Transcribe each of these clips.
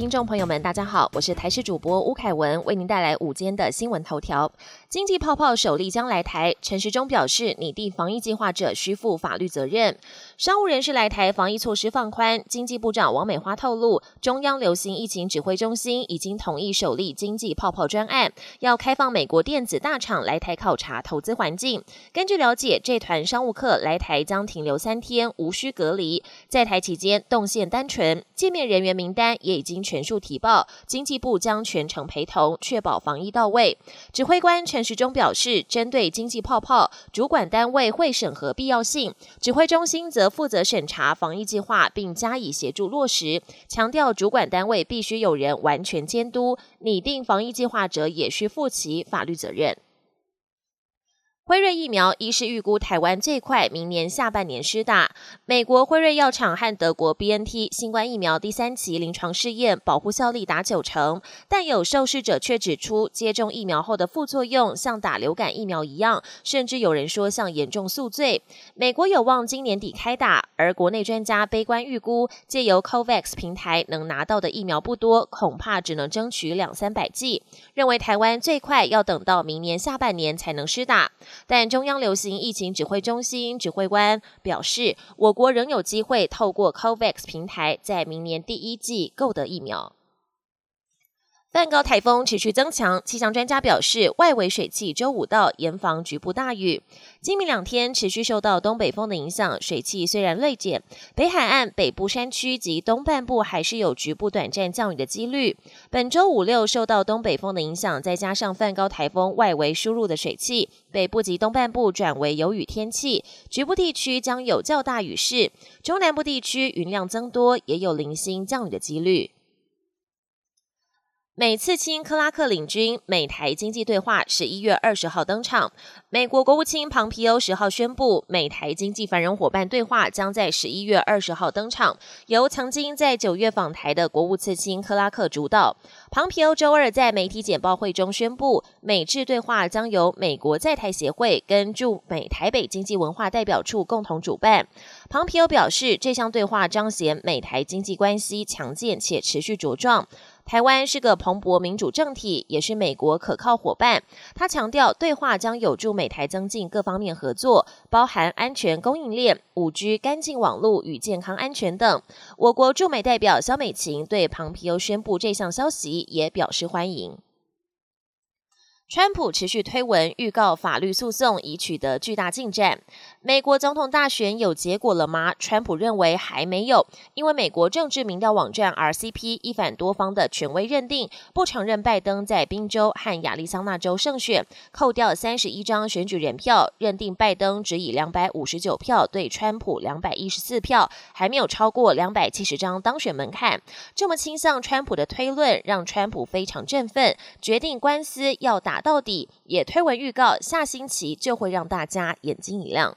听众朋友们，大家好，我是台视主播吴凯文，为您带来午间的新闻头条。经济泡泡首例将来台，陈时中表示，拟定防疫计划者需负法律责任。商务人士来台防疫措施放宽，经济部长王美花透露，中央流行疫情指挥中心已经同意首例经济泡泡专案，要开放美国电子大厂来台考察投资环境。根据了解，这团商务客来台将停留三天，无需隔离，在台期间动线单纯，见面人员名单也已经全数提报，经济部将全程陪同，确保防疫到位。指挥官陈。时中表示，针对经济泡泡，主管单位会审核必要性，指挥中心则负责审查防疫计划，并加以协助落实。强调主管单位必须有人完全监督，拟定防疫计划者也需负起法律责任。辉瑞疫苗一是预估台湾最快明年下半年施打。美国辉瑞药厂和德国 B N T 新冠疫苗第三期临床试验保护效力达九成，但有受试者却指出，接种疫苗后的副作用像打流感疫苗一样，甚至有人说像严重宿醉。美国有望今年底开打，而国内专家悲观预估，借由 COVAX 平台能拿到的疫苗不多，恐怕只能争取两三百剂，认为台湾最快要等到明年下半年才能施打。但中央流行疫情指挥中心指挥官表示，我国仍有机会透过 COVAX 平台，在明年第一季购得疫苗。半高台风持续增强，气象专家表示，外围水汽周五到，严防局部大雨。今明两天持续受到东北风的影响，水汽虽然锐减，北海岸北部山区及东半部还是有局部短暂降雨的几率。本周五六受到东北风的影响，再加上梵高台风外围输入的水汽，北部及东半部转为有雨天气，局部地区将有较大雨势。中南部地区云量增多，也有零星降雨的几率。美次卿克拉克领军美台经济对话十一月二十号登场。美国国务卿庞皮欧十号宣布，美台经济繁荣伙伴对话将在十一月二十号登场，由曾经在九月访台的国务次卿克拉克主导。庞皮欧周二在媒体简报会中宣布，美制对话将由美国在台协会跟驻美台北经济文化代表处共同主办。庞皮欧表示，这项对话彰显美台经济关系强健且持续茁壮。台湾是个蓬勃民主政体，也是美国可靠伙伴。他强调，对话将有助美台增进各方面合作，包含安全供应链、五 G、干净网络与健康安全等。我国驻美代表肖美琴对庞皮欧宣布这项消息也表示欢迎。川普持续推文预告法律诉讼已取得巨大进展。美国总统大选有结果了吗？川普认为还没有，因为美国政治民调网站 RCP 一反多方的权威认定，不承认拜登在宾州和亚利桑那州胜选，扣掉三十一张选举人票，认定拜登只以两百五十九票对川普两百一十四票，还没有超过两百七十张当选门槛。这么倾向川普的推论，让川普非常振奋，决定官司要打到底也推文预告，下星期就会让大家眼睛一亮。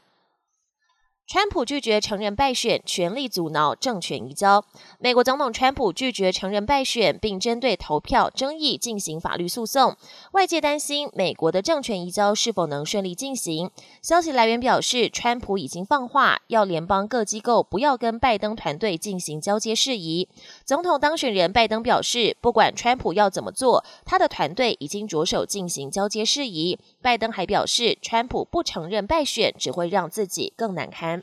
川普拒绝承认败选，全力阻挠政权移交。美国总统川普拒绝承认败选，并针对投票争议进行法律诉讼。外界担心美国的政权移交是否能顺利进行。消息来源表示，川普已经放话，要联邦各机构不要跟拜登团队进行交接事宜。总统当选人拜登表示，不管川普要怎么做，他的团队已经着手进行交接事宜。拜登还表示，川普不承认败选，只会让自己更难堪。